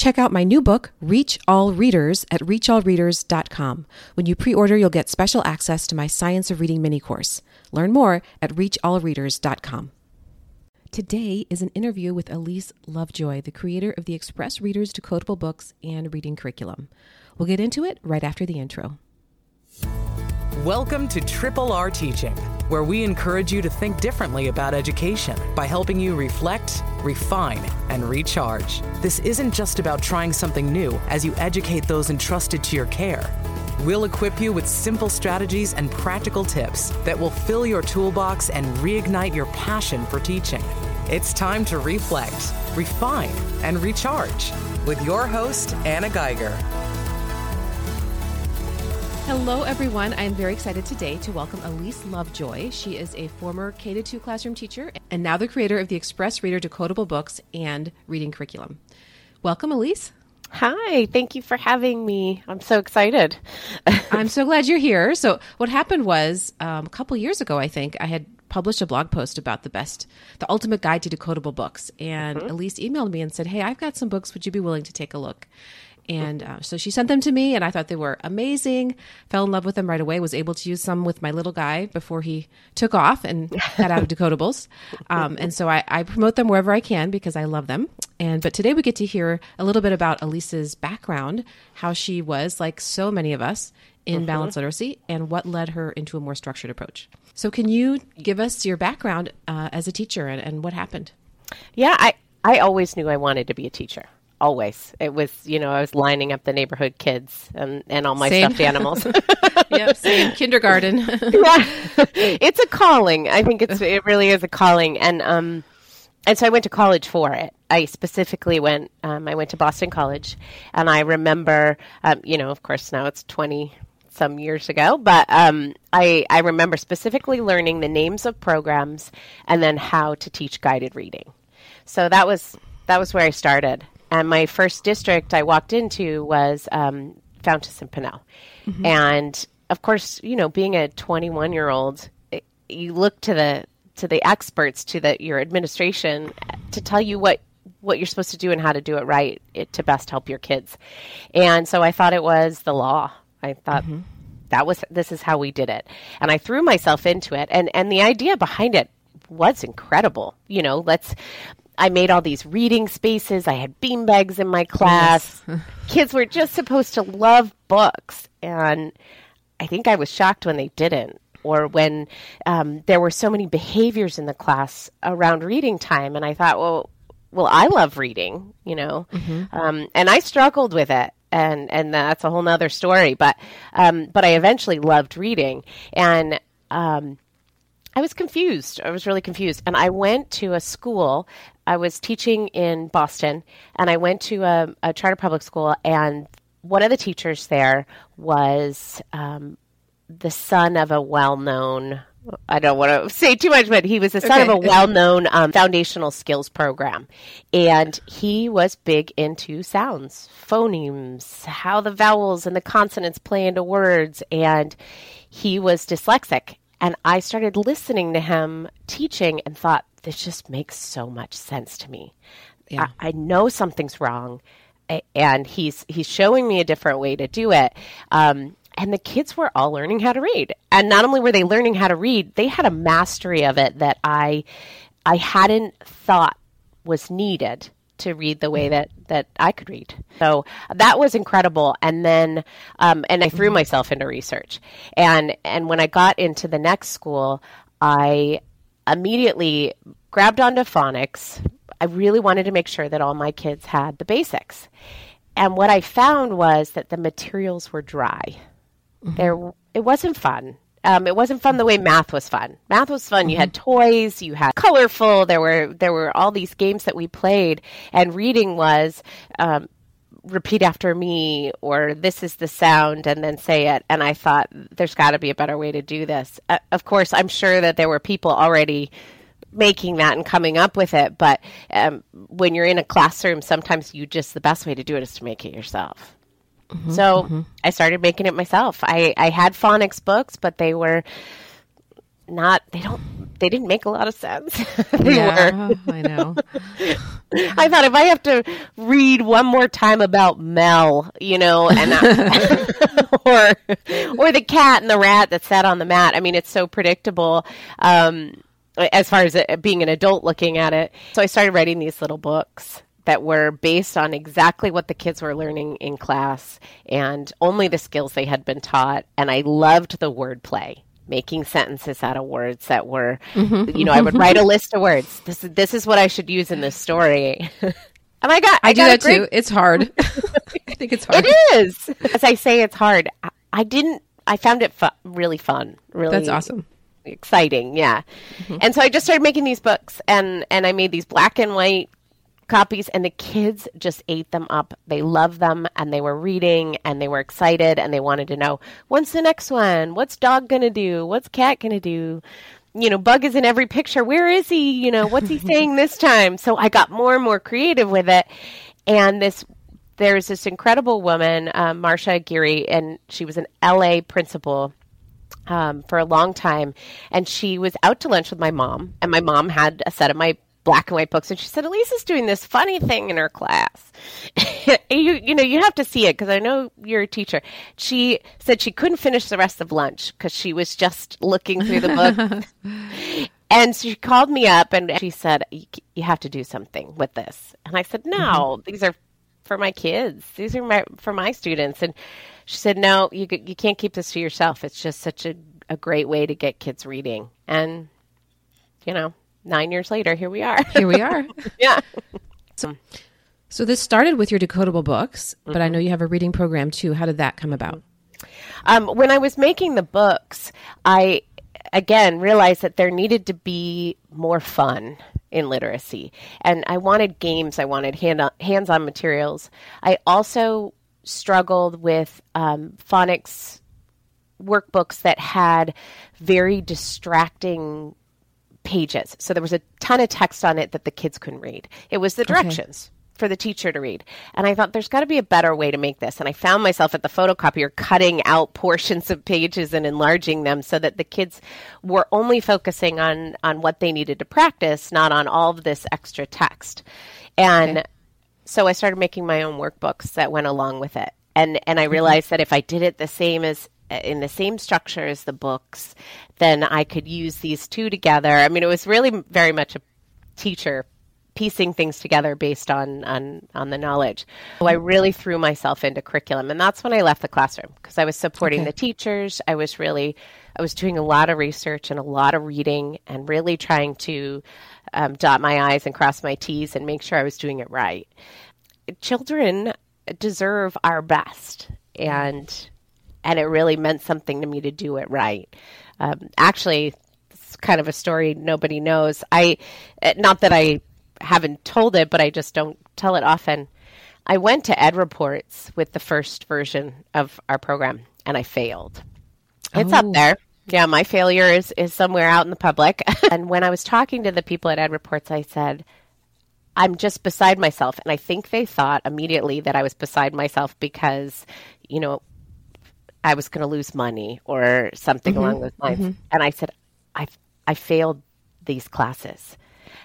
Check out my new book, Reach All Readers, at reachallreaders.com. When you pre order, you'll get special access to my Science of Reading mini course. Learn more at reachallreaders.com. Today is an interview with Elise Lovejoy, the creator of the Express Readers Decodable Books and Reading Curriculum. We'll get into it right after the intro. Welcome to Triple R Teaching, where we encourage you to think differently about education by helping you reflect, refine, and recharge. This isn't just about trying something new as you educate those entrusted to your care. We'll equip you with simple strategies and practical tips that will fill your toolbox and reignite your passion for teaching. It's time to reflect, refine, and recharge with your host, Anna Geiger. Hello, everyone. I'm very excited today to welcome Elise Lovejoy. She is a former K 2 classroom teacher and now the creator of the Express Reader Decodable Books and Reading Curriculum. Welcome, Elise. Hi, thank you for having me. I'm so excited. I'm so glad you're here. So, what happened was um, a couple years ago, I think, I had published a blog post about the best, the ultimate guide to decodable books. And mm-hmm. Elise emailed me and said, Hey, I've got some books. Would you be willing to take a look? And uh, so she sent them to me, and I thought they were amazing. Fell in love with them right away. Was able to use some with my little guy before he took off and got out of decodables. Um, and so I, I, promote them wherever I can because I love them. And but today we get to hear a little bit about Elise's background, how she was like so many of us in uh-huh. balanced literacy, and what led her into a more structured approach. So can you give us your background uh, as a teacher and, and what happened? Yeah, I I always knew I wanted to be a teacher always. It was, you know, I was lining up the neighborhood kids and, and all my same. stuffed animals. yep, same kindergarten. yeah. It's a calling. I think it's it really is a calling and um and so I went to college for it. I specifically went um, I went to Boston College and I remember um, you know, of course now it's 20 some years ago, but um, I, I remember specifically learning the names of programs and then how to teach guided reading. So that was that was where I started. And my first district I walked into was um, Fountas and Pinnell. Mm-hmm. And of course, you know, being a 21 year old, you look to the to the experts, to the your administration, to tell you what what you're supposed to do and how to do it right it, to best help your kids. And so I thought it was the law. I thought mm-hmm. that was this is how we did it, and I threw myself into it. And and the idea behind it was incredible. You know, let's I made all these reading spaces. I had beanbags in my class. Yes. Kids were just supposed to love books. And I think I was shocked when they didn't, or when um, there were so many behaviors in the class around reading time. And I thought, well, well, I love reading, you know, mm-hmm. um, and I struggled with it. And, and that's a whole nother story, but, um, but I eventually loved reading and, um, I was confused. I was really confused. And I went to a school. I was teaching in Boston, and I went to a, a charter public school, and one of the teachers there was um, the son of a well known I don't want to say too much, but he was the son okay. of a well known um, foundational skills program. And he was big into sounds, phonemes, how the vowels and the consonants play into words. And he was dyslexic. And I started listening to him teaching and thought, this just makes so much sense to me. Yeah. I, I know something's wrong. And he's he's showing me a different way to do it. Um, and the kids were all learning how to read. And not only were they learning how to read, they had a mastery of it that I I hadn't thought was needed to read the way that that I could read. So that was incredible. And then um, and I threw mm-hmm. myself into research. And and when I got into the next school, I immediately grabbed onto phonics. I really wanted to make sure that all my kids had the basics. And what I found was that the materials were dry. Mm-hmm. There it wasn't fun. Um, it wasn't fun the way math was fun. Math was fun. Mm-hmm. You had mm-hmm. toys, you had colorful. There were there were all these games that we played, and reading was um, repeat after me or this is the sound and then say it. And I thought there's got to be a better way to do this. Uh, of course, I'm sure that there were people already making that and coming up with it, but um, when you're in a classroom, sometimes you just the best way to do it is to make it yourself. Mm-hmm, so mm-hmm. I started making it myself. I, I had phonics books, but they were not, they don't, they didn't make a lot of sense. they yeah, were. I know. I thought if I have to read one more time about Mel, you know, and or or the cat and the rat that sat on the mat. I mean, it's so predictable. Um, as far as it, being an adult looking at it, so I started writing these little books that were based on exactly what the kids were learning in class and only the skills they had been taught. And I loved the wordplay making sentences out of words that were, Mm-hmm. you know, I would write a list of words. This is this is what I should use in this story. and I got, I do got that great- too. It's hard. I think it's hard. It is. As I say, it's hard. I, I didn't. I found it fu- really fun. Really, That's awesome. exciting. Yeah. And so I just started making these books, and and I made these black and white copies and the kids just ate them up. They loved them and they were reading and they were excited and they wanted to know when's the next one? What's dog gonna do? What's cat gonna do? You know bug is in every picture. Where is he? You know what's he saying this time? So i got more and more creative with it. And this there's this incredible woman um, marsha aguirre and she was an la principal um, for a long time. And she was out to lunch with my mom, and my mom had a set of my black and white books, and she said, "Elise's doing this funny thing in her class. you, you know, you have to see it because I know you're a teacher." She said she couldn't finish the rest of lunch because she was just looking through the book. And she called me up and she said, "You you have to do something with this." And I said, "No, mm-hmm. these are for my kids. These are my for my students." And she said, "No, you you can't keep this to yourself. It's just such a a great way to get kids reading." And you know, 9 years later, here we are. Here we are. yeah. So so this started with your decodable books, but I Mm-hmm. know you have a reading program too. How did that come about? Um, when I was making the books, I again realized that there needed to be more fun in literacy, and I wanted games. I wanted hand hands-on materials. I also struggled with um, phonics workbooks that had very distracting pages. So there was a ton of text on it that the kids couldn't read. It was the directions for the teacher to read. And I thought there's got to be a better way to make this. And I found myself at the photocopier cutting out portions of pages and enlarging them so that the kids were only focusing on on what they needed to practice, not on all of this extra text. And so I started making my own workbooks that went along with it. And and I realized that if I did it the same as in the same structure as the books, then I could use these two together. I mean, it was really very much a teacher piecing things together based on on on the knowledge. So I really threw myself into curriculum, and that's when I left the classroom because I was supporting the teachers. I was really I was doing a lot of research and a lot of reading, and really trying to um, dot my i's and cross my t's and make sure I was doing it right. Children deserve our best, and and it really meant something to me to do it right. Um, actually, it's kind of a story nobody knows. I, eh, not that I haven't told it, but I just don't tell it often. I went to Ed Reports with the first version of our program, and I failed. It's up there. Yeah, my failure is is somewhere out in the public. and when I was talking to the people at Ed Reports, I said, I'm just beside myself. And I think they thought immediately that I was beside myself because, you know, I was going to lose money or something mm-hmm. along those lines. Mm-hmm. And I said, I, I failed these classes.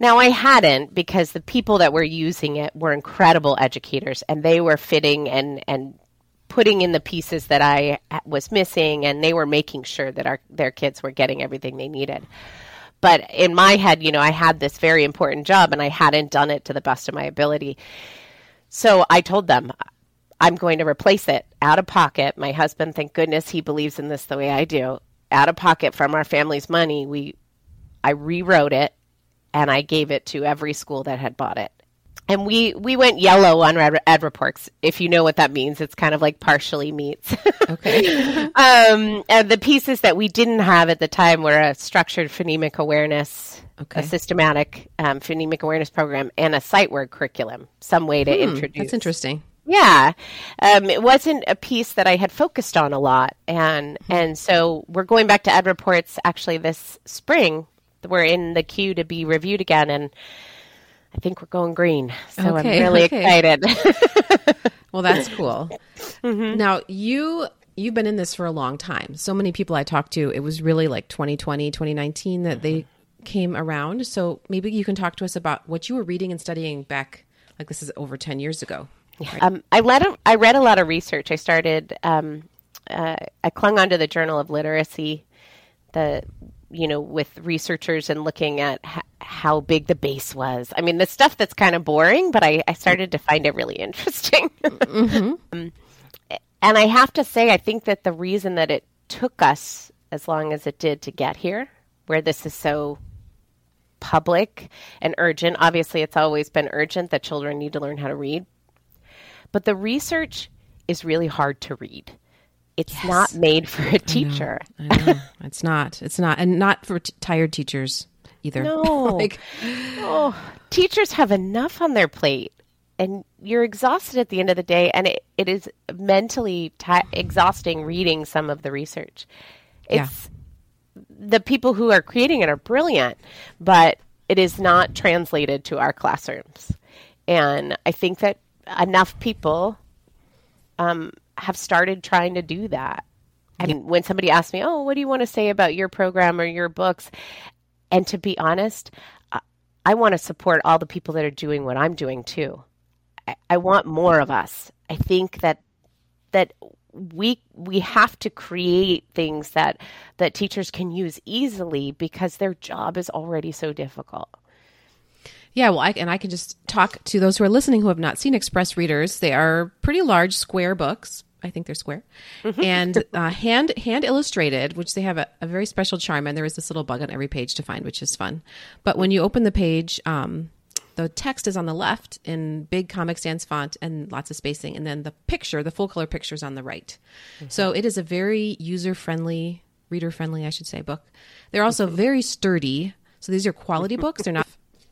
Now, I hadn't because the people that were using it were incredible educators and they were fitting and, and putting in the pieces that I was missing and they were making sure that our, their kids were getting everything they needed. But in my head, you know, I had this very important job and I hadn't done it to the best of my ability. So I told them, I'm going to replace it out of pocket. My husband, thank goodness he believes in this the way I do. Out of pocket from our family's money, we I rewrote it and I gave it to every school that had bought it. And we we went yellow on Ed, Ed Reports. If you know what that means, it's kind of like partially meets. Okay. um, and the pieces that we didn't have at the time were a structured phonemic awareness, Okay. a systematic um, phonemic awareness program, and a sight word curriculum. Some way to introduce. Hmm, That's interesting. Yeah, um, it wasn't a piece that I had focused on a lot, and and so we're going back to Ed Reports actually this spring. We're in the queue to be reviewed again, and I think we're going green. So Okay, I'm really okay. excited. Well, that's cool. Mm-hmm. Now, you you've been in this for a long time. So many people I talked to, it was really like 2020, 2019 that they came around. So maybe you can talk to us about what you were reading and studying back, like this is over 10 years ago. Um, I, read a, I read a lot of research. I started, um, uh, I clung onto the Journal of Literacy, the you know, with researchers and looking at h- how big the base was. I mean, the stuff that's kind of boring, but I, I started to find it really interesting. mm-hmm. um, and I have to say, I think that the reason that it took us as long as it did to get here, where this is so public and urgent, obviously it's always been urgent that children need to learn how to read. But the research is really hard to read. It's yes. not made for a teacher. I know. I know. it's not. It's not. And not for t- tired teachers either. No. like, oh, teachers have enough on their plate and you're exhausted at the end of the day and it, it is mentally t- exhausting reading some of the research it's yeah. the people who are creating it are brilliant but it is not translated to our classrooms and i think that enough people um, have started trying to do that and yeah. when somebody asks me oh what do you want to say about your program or your books and to be honest I want to support all the people that are doing what I'm doing too. I, want more of us. I think that that we we have to create things that that teachers can use easily because their job is already so difficult. Yeah, well, I, and I can just talk to those who are listening who have not seen Express Readers. They are pretty large, square books. I think they're square, mm-hmm. and uh, hand hand illustrated, which they have a, a, very special charm. And there is this little bug on every page to find, which is fun. But when you open the page, um, the text is on the left in big Comic Sans font and lots of spacing, and then the picture, the full color picture, is on the right. Mm-hmm. So it is a very user friendly, reader friendly, I should say, book. They're also mm-hmm. very sturdy. So these are quality books. They're not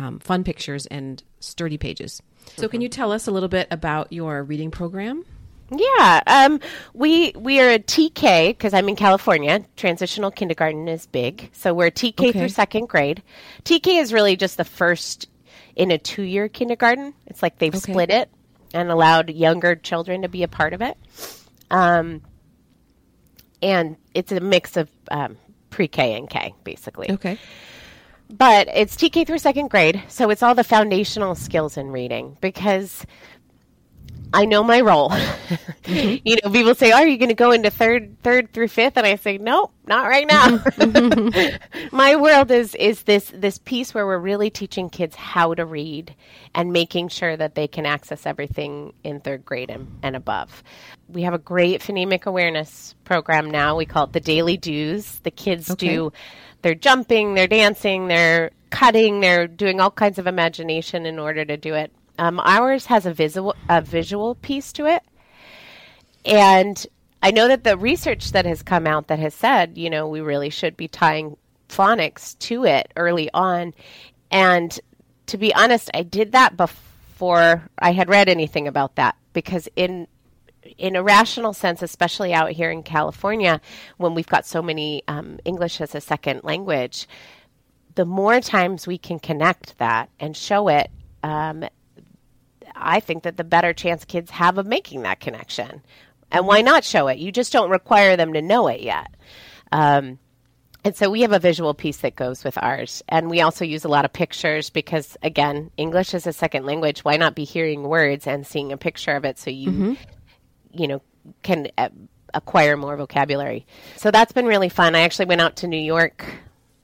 um, fun pictures and sturdy pages. So can you tell us a little bit about your reading program? Yeah, um, we we are a TK because I'm in California. Transitional kindergarten is big, so we're TK okay. through second grade. TK is really just the first in a two year kindergarten. It's like they've okay. split it and allowed younger children to be a part of it. Um, and it's a mix of um, pre K and K, basically. Okay. But it's TK through second grade, so it's all the foundational skills in reading because I know my role. Mm-hmm. you know, people say, oh, "Are you going to go into third, third through fifth? And I say, "Nope, not right now." Mm-hmm. my world is is this this piece where we're really teaching kids how to read and making sure that they can access everything in third grade and, and above. We have a great phonemic awareness program now. We call it the Daily Do's. The kids okay. do. They're jumping, they're dancing, they're cutting, they're doing all kinds of imagination in order to do it. Um, ours has a visual a visual piece to it, and I know that the research that has come out that has said, you know, we really should be tying phonics to it early on. And to be honest, I did that before I had read anything about that because in in a rational sense, especially out here in California, when we've got so many um, English as a second language, the more times we can connect that and show it, um, I think that the better chance kids have of making that connection. And why not show it? You just don't require them to know it yet. Um, and so we have a visual piece that goes with ours. And we also use a lot of pictures because, again, English is a second language. Why not be hearing words and seeing a picture of it so you, mm-hmm. You know, can uh, acquire more vocabulary? So that's been really fun. I actually went out to New York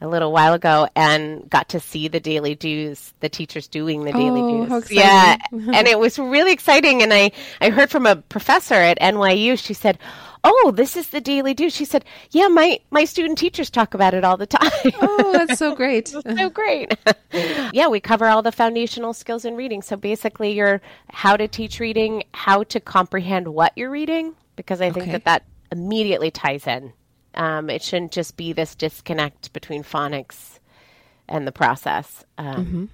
a little while ago and got to see the daily do's, the teachers doing the daily oh, do's. Yeah. and it was really exciting. And I, I heard from a professor at NYU, she said, Oh, this is the daily do. She said, Yeah, my, my student teachers talk about it all the time. Oh, that's so great. so great. yeah, we cover all the foundational skills in reading. So basically, you're how to teach reading, how to comprehend what you're reading, because I think okay. that that immediately ties in um, it shouldn't just be this disconnect between phonics and the process. Um, mm-hmm.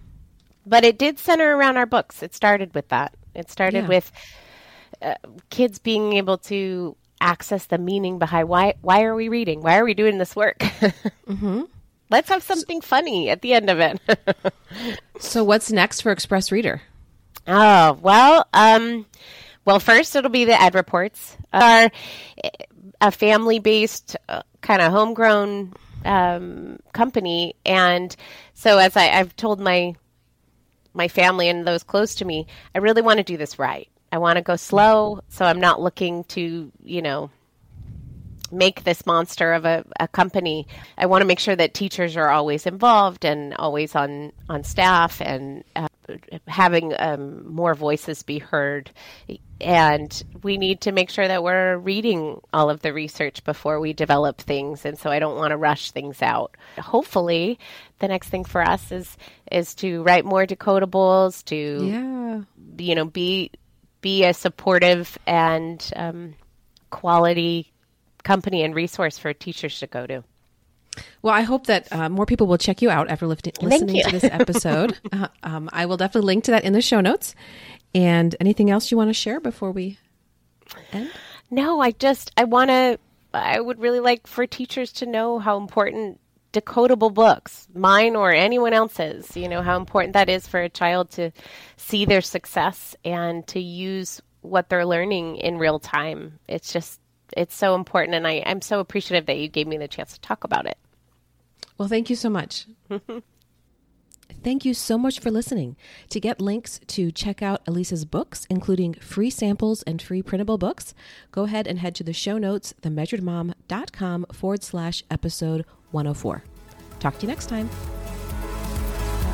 But it did center around our books. It started with that. It started yeah. with uh, kids being able to access the meaning behind why why are we reading? Why are we doing this work? mm-hmm. Let's have something so, funny at the end of it. so, what's next for Express Reader? Oh well, um, well, first it'll be the ed reports. Our a family based, uh, kind of homegrown um, company. And so, as I, I've told my my family and those close to me, I really want to do this right. I want to go slow, so I'm not looking to, you know, make this monster of a, a company. I want to make sure that teachers are always involved and always on on staff and uh, having um, more voices be heard. And we need to make sure that we're reading all of the research before we develop things. And so I don't want to rush things out. Hopefully, the next thing for us is is to write more decodables, to Yeah. you know be be a supportive and um, quality company and resource for teachers to go to. Well, I hope that uh, more people will check you out after lifting, listening to this episode. uh, um, I will definitely link to that in the show notes. And anything else you want to share before we end? No, I just I want to. I would really like for teachers to know how important decodable books, mine or anyone else's, you know, how important that is for a child to see their success and to use what they're learning in real time. It's just it's so important, and I, I'm so appreciative that you gave me the chance to talk about it. Well, thank you so much. Thank you so much for listening. To get links to check out Elise's books, including free samples and free printable books, go ahead and head to the show notes, themeasuredmom.com forward slash episode 104. Talk to you next time.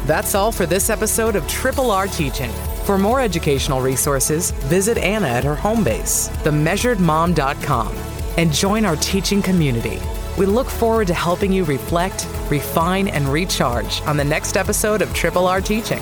That's all for this episode of Triple R Teaching. For more educational resources, visit Anna at her home base, themeasuredmom.com, and join our teaching community. We look forward to helping you reflect, refine, and recharge on the next episode of Triple R Teaching.